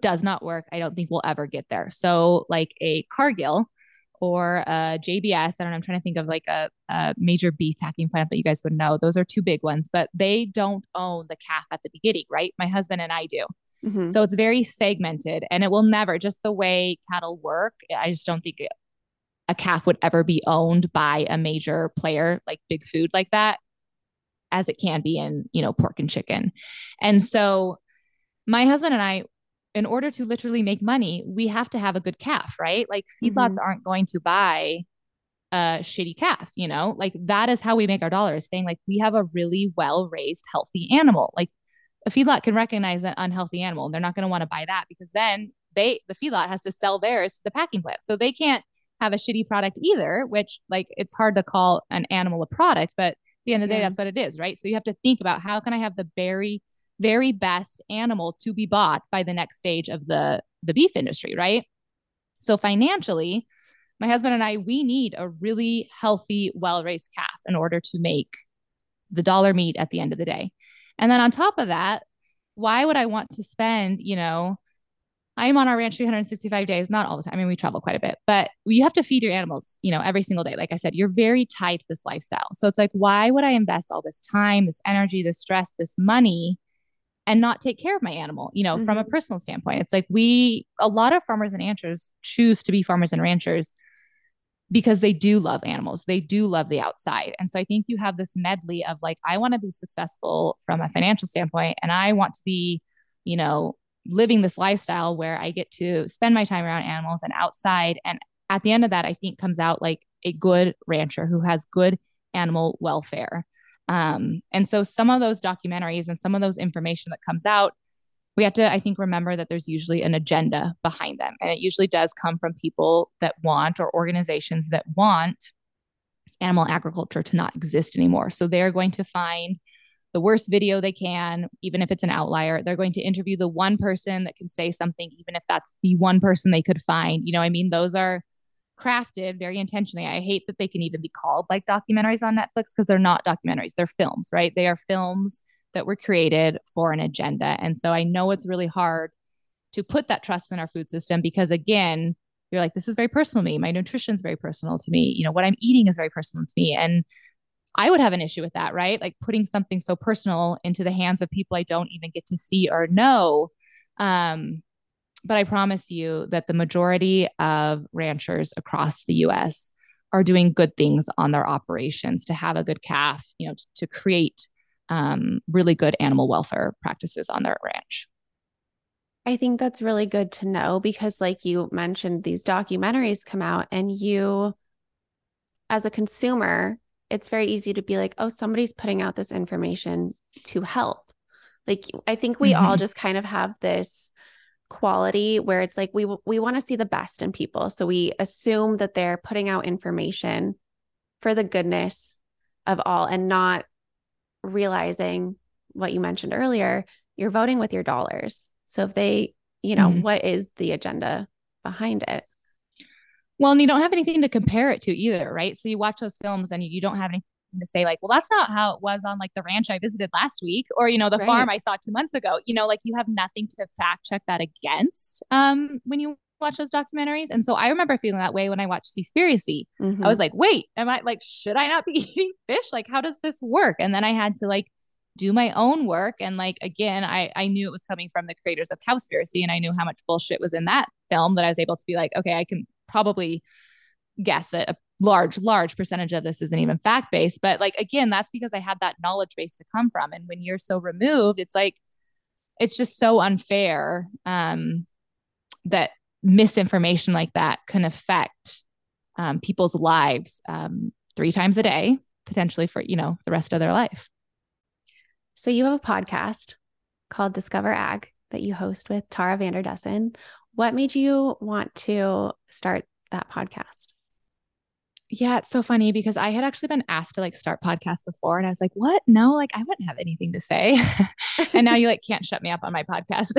does not work. I don't think we'll ever get there. So, like a Cargill or a JBS, I don't know, I'm trying to think of like a, a major beef packing plant that you guys would know. Those are two big ones, but they don't own the calf at the beginning, right? My husband and I do. Mm-hmm. So it's very segmented and it will never, just the way cattle work, I just don't think it, a calf would ever be owned by a major player like big food like that as it can be in, you know, pork and chicken. And so my husband and I, in order to literally make money, we have to have a good calf, right? Like feedlots mm-hmm. aren't going to buy a shitty calf, you know? Like that is how we make our dollars, saying like we have a really well raised, healthy animal. Like a feedlot can recognize an unhealthy animal. And They're not going to want to buy that because then they the feedlot has to sell theirs to the packing plant. So they can't have a shitty product either, which like it's hard to call an animal a product, but at the end of the day, that's what it is, right? So you have to think about how can I have the very, very best animal to be bought by the next stage of the the beef industry, right? So financially, my husband and I, we need a really healthy, well-raised calf in order to make the dollar meat at the end of the day. And then on top of that, why would I want to spend, you know, I'm on our ranch 365 days, not all the time. I mean, we travel quite a bit, but you have to feed your animals, you know, every single day. Like I said, you're very tied to this lifestyle. So it's like, why would I invest all this time, this energy, this stress, this money and not take care of my animal, you know, mm-hmm. from a mm-hmm. personal standpoint? It's like we, a lot of farmers and ranchers choose to be farmers and ranchers because they do love animals. They do love the outside. And so I think you have this medley of like, I want to be successful from a financial standpoint, and I want to be, you know, living this lifestyle where I get to spend my time around animals and outside. And at the end of that, I think comes out like a good rancher who has good animal welfare. Um, and so some of those documentaries and some of those information that comes out we have to, I think, remember that there's usually an agenda behind them. And it usually does come from people that want or organizations that want animal agriculture to not exist anymore. So they're going to find the worst video they can, even if it's an outlier. They're going to interview the one person that can say something, even if that's the one person they could find. You know, I mean, those are crafted very intentionally. I hate that they can even be called like documentaries on Netflix because they're not documentaries, they're films, right? They are films that were created for an agenda. And so I know it's really hard to put that trust in our food system because again, you're like, this is very personal to me. My nutrition is very personal to me. You know, what I'm eating is very personal to me. And I would have an issue with that, right? Like putting something so personal into the hands of people I don't even get to see or know. Um, but I promise you that the majority of ranchers across the US are doing good things on their operations to have a good calf, you know, to, to create um, really good animal welfare practices on their ranch. I think that's really good to know because, like you mentioned, these documentaries come out, and you, as a consumer, it's very easy to be like, oh, somebody's putting out this information to help. Like, I think we mm-hmm. all just kind of have this quality where it's like we we want to see the best in people. So we assume that they're putting out information for the goodness of all and not realizing what you mentioned earlier you're voting with your dollars. So if they you know mm-hmm. what is the agenda behind it? Well and you don't have anything to compare it to either right? So you watch those films and you don't have anything to say like well that's not how it was on like the ranch i visited last week or you know the right. farm i saw two months ago. You know like you have nothing to fact check that against um when you watch those documentaries. And so i remember feeling that way when i watched seaspiracy. Mm-hmm. i was like wait am i like should i not be eating fish? Like how does this work? And then i had to like do my own work. And like again i i knew it was coming from the creators of cowspiracy and i knew how much bullshit was in that film that i was able to be like okay i can probably guess that a large large percentage of this isn't even fact based but like again that's because i had that knowledge base to come from and when you're so removed it's like it's just so unfair um that misinformation like that can affect um, people's lives um, three times a day potentially for you know the rest of their life. So you have a podcast called discover ag that you host with Tara Vander Dussen what made you want to start that podcast yeah, it's so funny because I had actually been asked to like start podcasts before and I was like, "What? No, like I wouldn't have anything to say." and now you like can't shut me up on my podcast.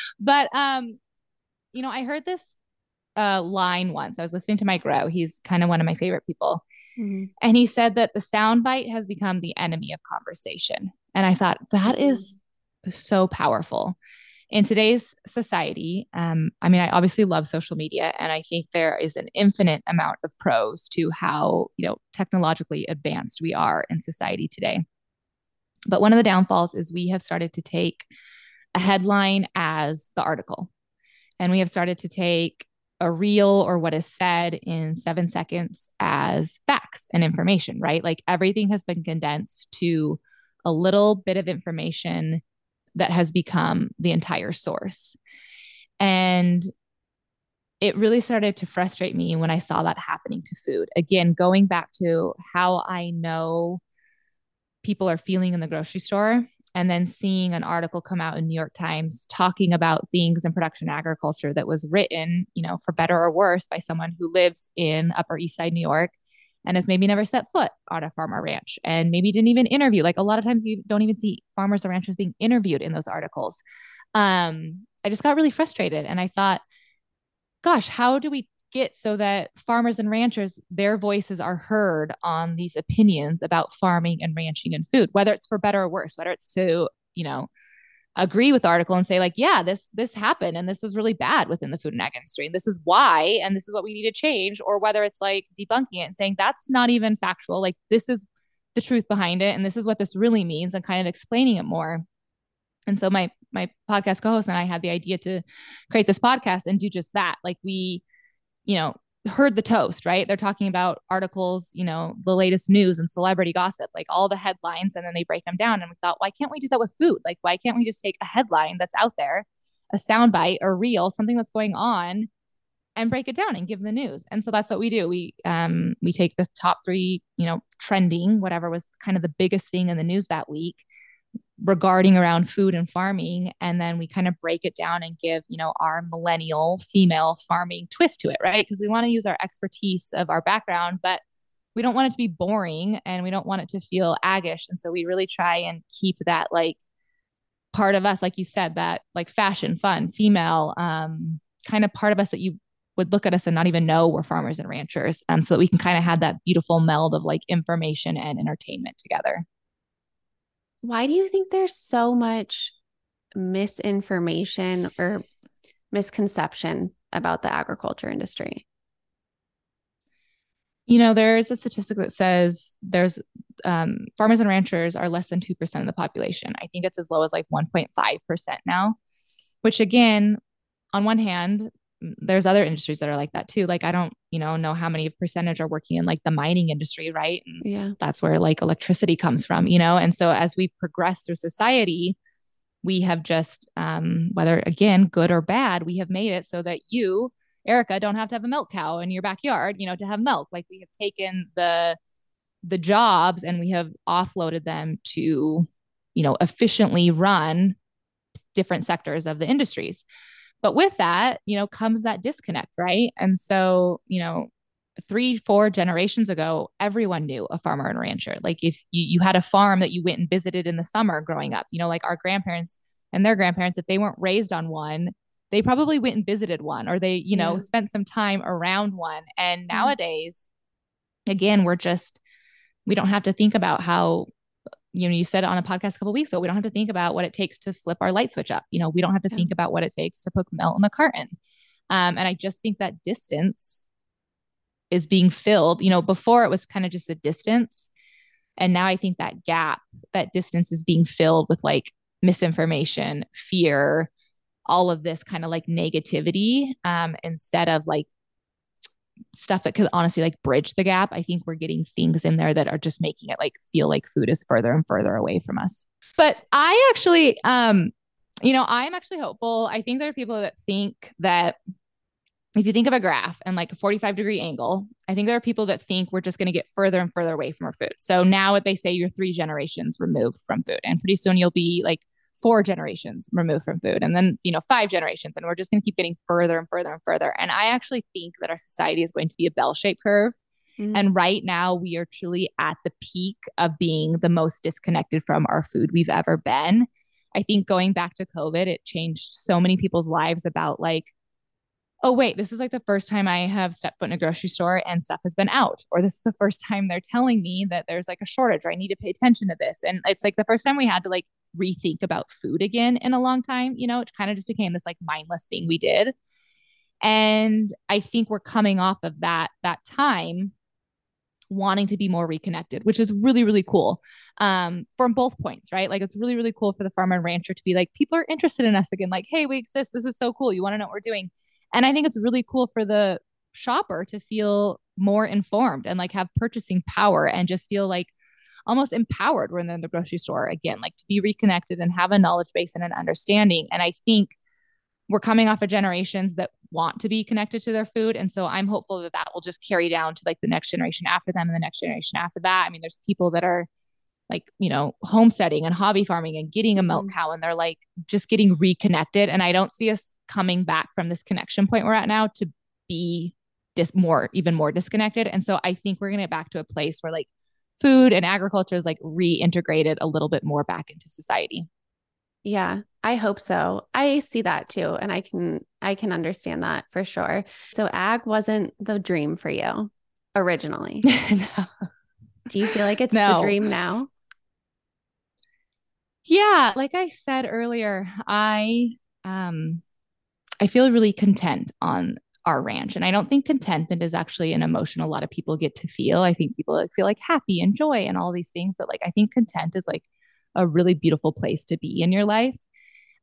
but um you know, I heard this uh line once. I was listening to Mike Rowe. He's kind of one of my favorite people. Mm-hmm. And he said that the soundbite has become the enemy of conversation. And I thought that is so powerful in today's society, um, I mean, I obviously love social media, and I think there is an infinite amount of pros to how you know technologically advanced we are in society today. But one of the downfalls is we have started to take a headline as the article, and we have started to take a reel or what is said in seven seconds as facts and information, right? Like everything has been condensed to a little bit of information that has become the entire source. And it really started to frustrate me when I saw that happening to food. Again, going back to how I know people are feeling in the grocery store and then seeing an article come out in New York Times talking about things in production agriculture that was written, you know, for better or worse by someone who lives in Upper East Side New York and has maybe never set foot on a farm or ranch and maybe didn't even interview. Like a lot of times you don't even see farmers or ranchers being interviewed in those articles. Um, I just got really frustrated and I thought, gosh, how do we get so that farmers and ranchers, their voices are heard on these opinions about farming and ranching and food, whether it's for better or worse, whether it's to, you know, agree with the article and say like yeah this this happened and this was really bad within the food and ag industry. And this is why and this is what we need to change or whether it's like debunking it and saying that's not even factual. Like this is the truth behind it and this is what this really means and kind of explaining it more. And so my my podcast co-host and i had the idea to create this podcast and do just that. Like we you know heard the toast, right? They're talking about articles, you know, the latest news and celebrity gossip, like all the headlines, and then they break them down. And we thought, why can't we do that with food? Like, why can't we just take a headline that's out there, a soundbite or reel, something that's going on, and break it down and give the news? And so that's what we do. We um we take the top three, you know, trending, whatever was kind of the biggest thing in the news that week, regarding around food and farming and then we kind of break it down and give you know our millennial female farming twist to it right? Because we want to use our expertise of our background but we don't want it to be boring and we don't want it to feel aggish and so we really try and keep that like part of us like you said that like fashion fun female um kind of part of us that you would look at us and not even know we're farmers and ranchers um, so that we can kind of have that beautiful meld of like information and entertainment together why do you think there's so much misinformation or misconception about the agriculture industry? You know there's a statistic that says there's um, farmers and ranchers are less than 2% of the population. I think it's as low as like 1.5% now which again on one hand there's other industries that are like that too. Like I don't, you know, know how many percentage are working in like the mining industry, right? And yeah. That's where like electricity comes from, you know? And so as we progress through society, we have just um whether again good or bad, we have made it so that you, Erica, don't have to have a milk cow in your backyard, you know, to have milk. Like we have taken the the jobs and we have offloaded them to, you know, efficiently run different sectors of the industries. But with that, you know, comes that disconnect, right? And so, you know, three, four generations ago, everyone knew a farmer and rancher. Like if you, you had a farm that you went and visited in the summer growing up, you know, like our grandparents and their grandparents, if they weren't raised on one, they probably went and visited one or they, you know, yeah. spent some time around one. And mm-hmm. nowadays, again, we're just, we don't have to think about how you know, you said on a podcast a couple weeks ago, we don't have to think about what it takes to flip our light switch up. You know, we don't have to yeah. think about what it takes to put milk in the carton. Um, and I just think that distance is being filled. You know, before it was kind of just a distance. And now I think that gap, that distance is being filled with like misinformation, fear, all of this kind of like negativity um, instead of like stuff that could honestly like bridge the gap. I think we're getting things in there that are just making it like feel like food is further and further away from us. But I actually, um, you know, I'm actually hopeful. I think there are people that think that if you think of a graph and like a 45 degree angle, I think there are people that think we're just going to get further and further away from our food. So now what they say you're three generations removed from food. And pretty soon you'll be like four generations removed from food and then you know five generations and we're just going to keep getting further and further and further. And i actually think that our society is going to be a bell-shaped curve. Mm-hmm. and right now we are truly at the peak of being the most disconnected from our food we've ever been. I think going back to covid it changed so many people's lives about like oh wait this is like the first time i have stepped foot in a grocery store and stuff has been out or this is the first time they're telling me that there's like a shortage or i need to pay attention to this. And it's like the first time we had to like rethink about food again in a long time you know it kind of just became this like mindless thing we did and i think we're coming off of that that time wanting to be more reconnected, which is really, really cool um, from both points, right? Like it's really, really cool for the farmer and rancher to be like, people are interested in us again. Like, hey, we exist. This is so cool. You want to know what we're doing? And I think it's really cool for the shopper to feel more informed and like have purchasing power and just feel like almost empowered when they're in the grocery store again, like to be reconnected and have a knowledge base and an understanding. And I think we're coming off of generations that want to be connected to their food. And so I'm hopeful that that will just carry down to like the next generation after them and the next generation after that. I mean, there's people that are like you know homesteading and hobby farming and getting a milk mm-hmm. cow and they're like just getting reconnected and i don't see us coming back from this connection point we're at now to be dis- more even more disconnected and so i think we're going to get back to a place where like food and agriculture is like reintegrated a little bit more back into society. Yeah i hope so. I see that too and i can i can understand that for sure. So ag wasn't the dream for you originally? No. do you feel like it's no. the dream now? Yeah, like I said earlier, I um I feel really content on our ranch. And I don't think contentment is actually an emotion a lot of people get to feel. I think people feel like happy and joy and all these things, but like I think content is like a really beautiful place to be in your life.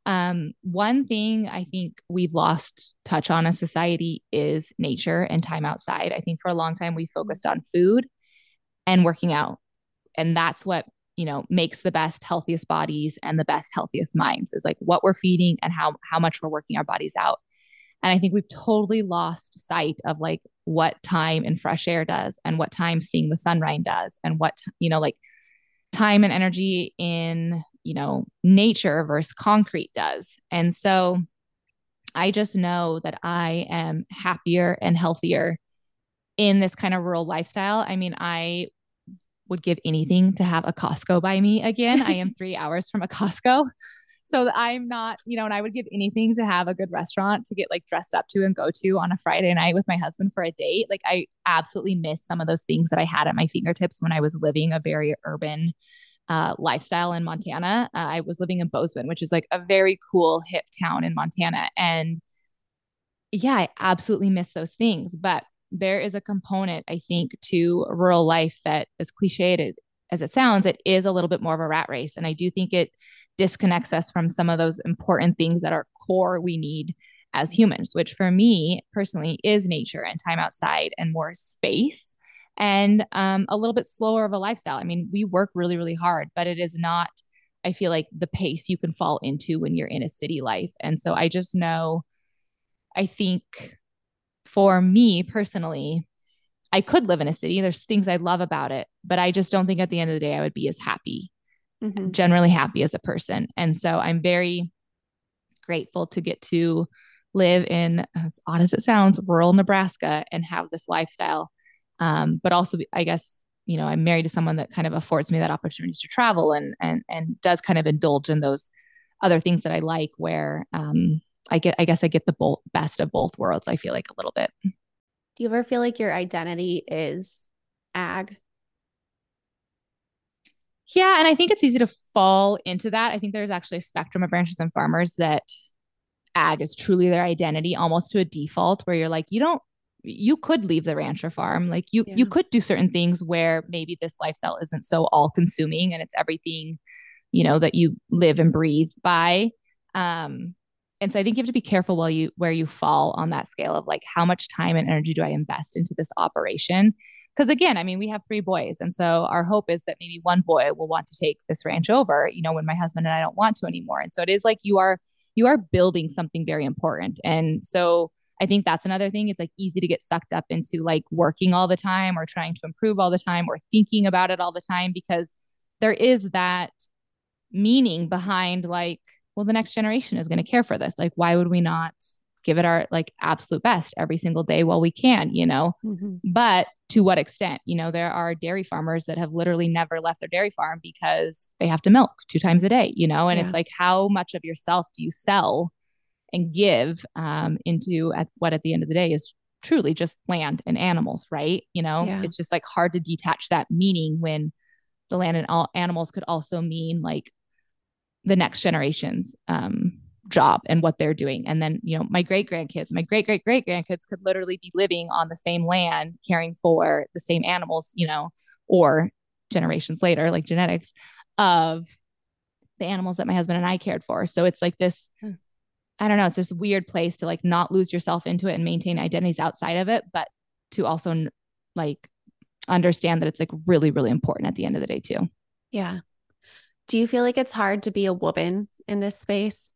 Um, one thing I think we've lost touch on as society is nature and time outside. I think for a long time we focused on food and working out. And that's what you know makes the best healthiest bodies and the best healthiest minds is like what we're feeding and how how much we're working our bodies out and i think we've totally lost sight of like what time and fresh air does and what time seeing the sunrise does and what you know like time and energy in you know nature versus concrete does and so i just know that i am happier and healthier in this kind of rural lifestyle i mean i would give anything to have a Costco by me again. I am three hours from a Costco. So I'm not, you know, and I would give anything to have a good restaurant to get like dressed up to and go to on a Friday night with my husband for a date. Like I absolutely miss some of those things that I had at my fingertips when I was living a very urban uh, lifestyle in Montana. Uh, I was living in Bozeman, which is like a very cool hip town in Montana. And yeah, I absolutely miss those things. But there is a component, I think, to rural life that, as cliched as it sounds, it is a little bit more of a rat race. And I do think it disconnects us from some of those important things that are core we need as humans, which for me personally is nature and time outside and more space and um, a little bit slower of a lifestyle. I mean, we work really, really hard, but it is not, I feel like, the pace you can fall into when you're in a city life. And so I just know, I think for me personally, I could live in a city. There's things I love about it, but I just don't think at the end of the day I would be as happy, mm-hmm. generally happy as a person. And so I'm very grateful to get to live in, as odd as it sounds, rural Nebraska and have this lifestyle um, but also I guess you know I'm married to someone that kind of affords me that opportunity to travel and and and does kind of indulge in those other things that I like where um, I get I guess I get the both best of both worlds I feel like a little bit. Do you ever feel like your identity is ag? Yeah, and I think it's easy to fall into that. I think there's actually a spectrum of ranchers and farmers that ag is truly their identity almost to a default where you're like you don't you could leave the ranch or farm like you yeah. you could do certain things where maybe this lifestyle isn't so all consuming and it's everything you know that you live and breathe by um and so i think you have to be careful while you where you fall on that scale of like how much time and energy do i invest into this operation? Because again i mean we have three boys and so our hope is that maybe one boy will want to take this ranch over you know when my husband and i don't want to anymore. And so it is like you are you are building something very important. And so I think that's another thing. It's like easy to get sucked up into like working all the time or trying to improve all the time or thinking about it all the time because there is that meaning behind like, well, the next generation is going to care for this. Like, why would we not give it our like absolute best every single day while we can, you know? Mm-hmm. But to what extent? You know, there are dairy farmers that have literally never left their dairy farm because they have to milk two times a day, you know? And yeah. it's like, how much of yourself do you sell and give um, into at what at the end of the day is truly just land and animals, right? You know, yeah. it's just like hard to detach that meaning when the land and all animals could also mean like the next generation's um, job and what they're doing. And then, you know, my great grandkids, my great great great grandkids could literally be living on the same land, caring for the same animals, you know, or generations later, like genetics of the animals that my husband and I cared for. So it's like this hmm. I don't know, it's this weird place to like not lose yourself into it and maintain identities outside of it, but to also like understand that it's like really, really important at the end of the day, too. Yeah. Do you feel like it's hard to be a woman in this space?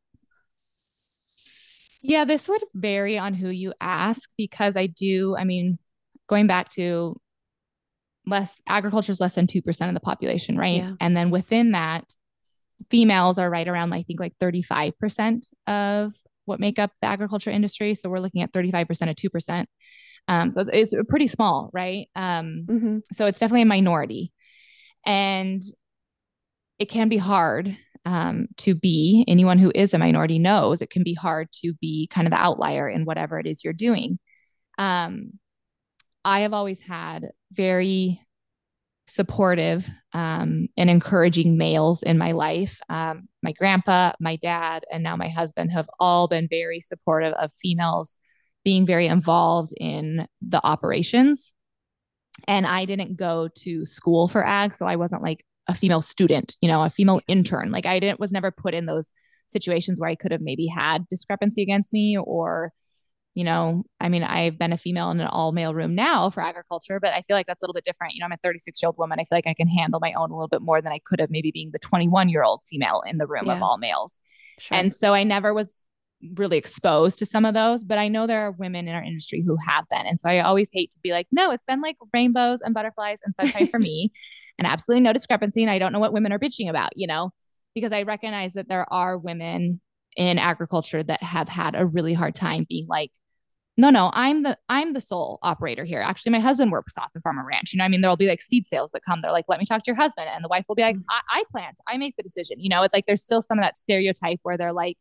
Yeah, this would vary on who you ask because I do, I mean, going back to less agriculture is less than 2% of the population, right? Yeah. And then within that, females are right around, I think, like 35% of what make up the agriculture industry. So we're looking at 35% of 2%. Um, so it's, it's, pretty small, right? Um, mm-hmm. So it's definitely a minority. And it can be hard um, to be, anyone who is a minority knows it can be hard to be kind of the outlier in whatever it is you're doing. Um, I have always had very supportive um, and encouraging males in my life. Um, my grandpa, my dad, and now my husband have all been very supportive of females being very involved in the operations. And I didn't go to school for ag, so I wasn't like a female student, you know, a female intern. Like I didn't was never put in those situations where I could have maybe had discrepancy against me or you know, I mean, I've been a female in an all male room now for agriculture, but I feel like that's a little bit different. You know, I'm a 36 year old woman. I feel like I can handle my own a little bit more than I could have maybe being the 21 year old female in the room yeah. of all males. Sure. And so I never was really exposed to some of those, but I know there are women in our industry who have been. And so I always hate to be like, no, it's been like rainbows and butterflies and sunshine for me and absolutely no discrepancy. And I don't know what women are bitching about, you know, because I recognize that there are women in agriculture that have had a really hard time being like, No, no, I'm the I'm the sole operator here. Actually, my husband works off the farm and ranch. You know, I mean, there'll be like seed sales that come. They're like, let me talk to your husband. And the wife will be like, I, I plant, I make the decision. You know, it's like there's still some of that stereotype where they're like,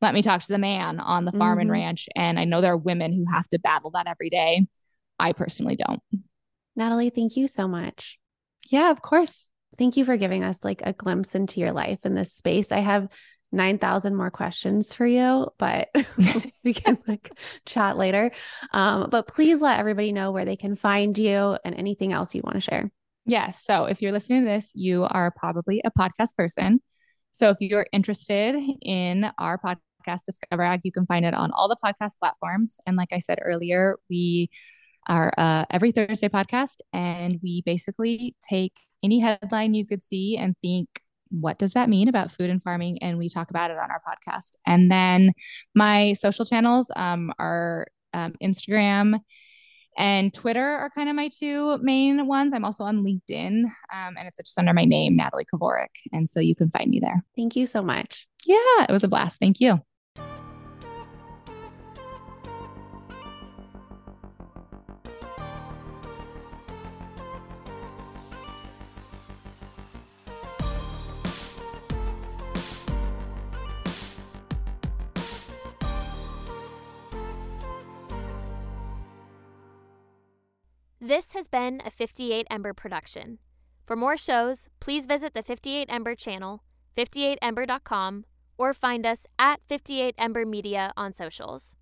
let me talk to the man on the farm mm-hmm. and ranch. And I know there are women who have to battle that every day. I personally don't. Natalie, thank you so much. Yeah, of course. Thank you for giving us like a glimpse into your life in this space. I have 9,000 more questions for you, but we can like chat later. Um, but please let everybody know where they can find you and anything else you want to share. Yes. So if you're listening to this, you are probably a podcast person. So if you're interested in our podcast, Discover Ag, you can find it on all the podcast platforms. And like I said earlier, we are uh, every Thursday podcast, and we basically take any headline you could see and think what does that mean about food and farming? And we talk about it on our podcast. And then my social channels um, are um, Instagram and Twitter are kind of my two main ones. I'm also on LinkedIn, um, and it's just under my name, Natalie Kovarik. And so you can find me there. Thank you so much. Yeah, it was a blast. Thank you. This has been a 58 Ember production. For more shows, please visit the 58 Ember channel, 58ember.com, or find us at 58 Ember Media on socials.